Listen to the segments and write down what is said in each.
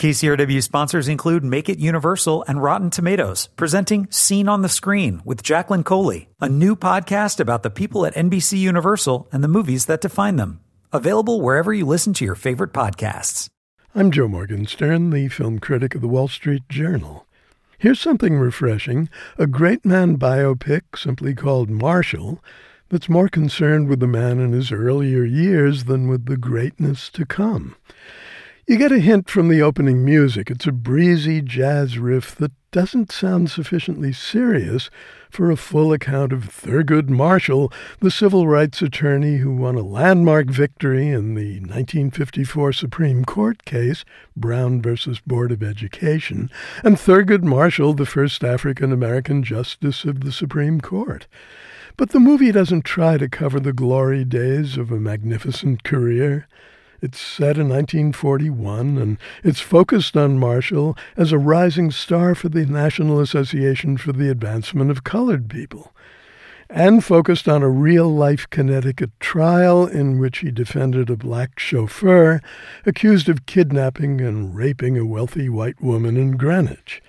KCRW sponsors include Make It Universal and Rotten Tomatoes, presenting Scene on the Screen with Jacqueline Coley, a new podcast about the people at NBC Universal and the movies that define them. Available wherever you listen to your favorite podcasts. I'm Joe Morgenstern, the film critic of the Wall Street Journal. Here's something refreshing a great man biopic simply called Marshall that's more concerned with the man in his earlier years than with the greatness to come. You get a hint from the opening music. It's a breezy jazz riff that doesn't sound sufficiently serious for a full account of Thurgood Marshall, the civil rights attorney who won a landmark victory in the 1954 Supreme Court case, Brown versus Board of Education, and Thurgood Marshall, the first African American justice of the Supreme Court. But the movie doesn't try to cover the glory days of a magnificent career. It's set in 1941, and it's focused on Marshall as a rising star for the National Association for the Advancement of Colored People, and focused on a real life Connecticut trial in which he defended a black chauffeur accused of kidnapping and raping a wealthy white woman in Greenwich.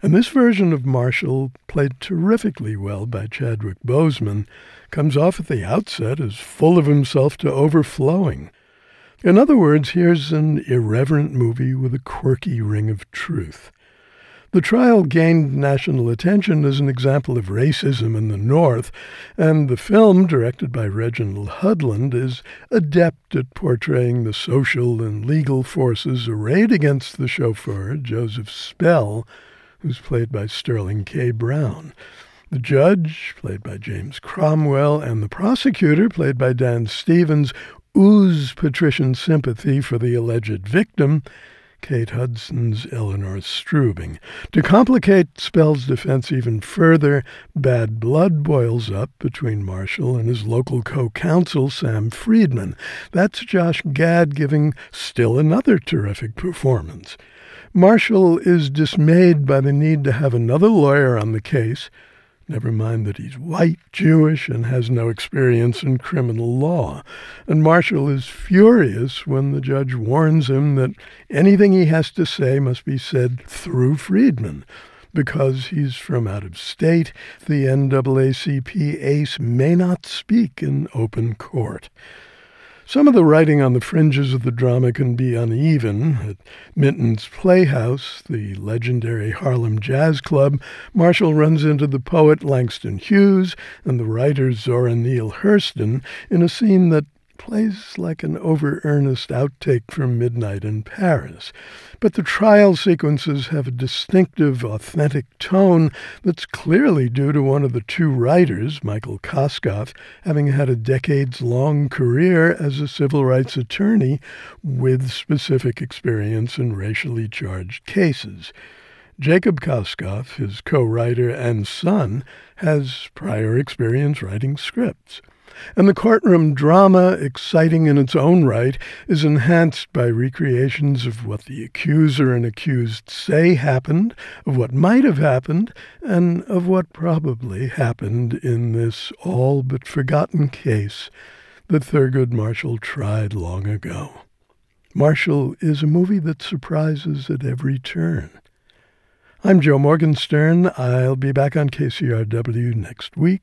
And this version of Marshall, played terrifically well by Chadwick Boseman, comes off at the outset as full of himself to overflowing. In other words, here's an irreverent movie with a quirky ring of truth. The trial gained national attention as an example of racism in the North, and the film, directed by Reginald Hudlin, is adept at portraying the social and legal forces arrayed against the chauffeur, Joseph Spell, who's played by Sterling K. Brown. The judge, played by James Cromwell, and the prosecutor, played by Dan Stevens, ooze patrician sympathy for the alleged victim, Kate Hudson's Eleanor Strubing. To complicate Spell's defense even further, bad blood boils up between Marshall and his local co-counsel, Sam Friedman. That's Josh Gad giving still another terrific performance. Marshall is dismayed by the need to have another lawyer on the case, Never mind that he's white, Jewish, and has no experience in criminal law. And Marshall is furious when the judge warns him that anything he has to say must be said through Friedman. Because he's from out of state, the NAACP ace may not speak in open court. Some of the writing on the fringes of the drama can be uneven. At Minton's Playhouse, the legendary Harlem Jazz Club, Marshall runs into the poet Langston Hughes and the writer Zora Neale Hurston in a scene that plays like an over earnest outtake from Midnight in Paris. But the trial sequences have a distinctive, authentic tone that's clearly due to one of the two writers, Michael Koskoff, having had a decades long career as a civil rights attorney with specific experience in racially charged cases. Jacob Koskoff, his co writer and son, has prior experience writing scripts. And the courtroom drama, exciting in its own right, is enhanced by recreations of what the accuser and accused say happened, of what might have happened, and of what probably happened in this all but forgotten case that Thurgood Marshall tried long ago. Marshall is a movie that surprises at every turn. I'm Joe Morgenstern. I'll be back on KCRW next week